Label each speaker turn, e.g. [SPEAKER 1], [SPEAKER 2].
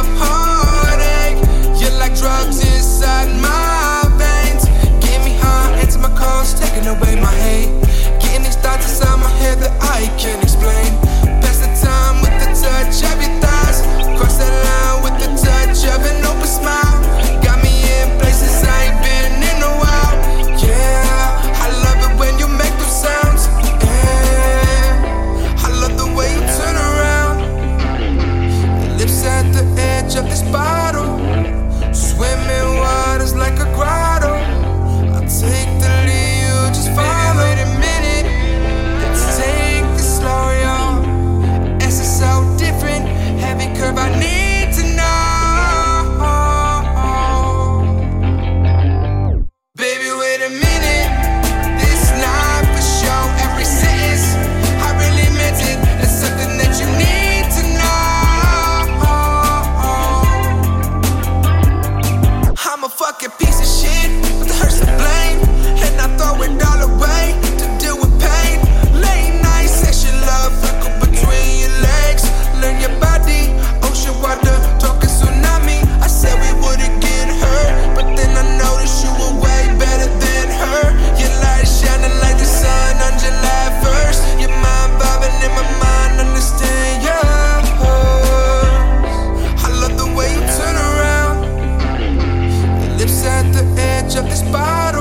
[SPEAKER 1] up at the edge of this bottle.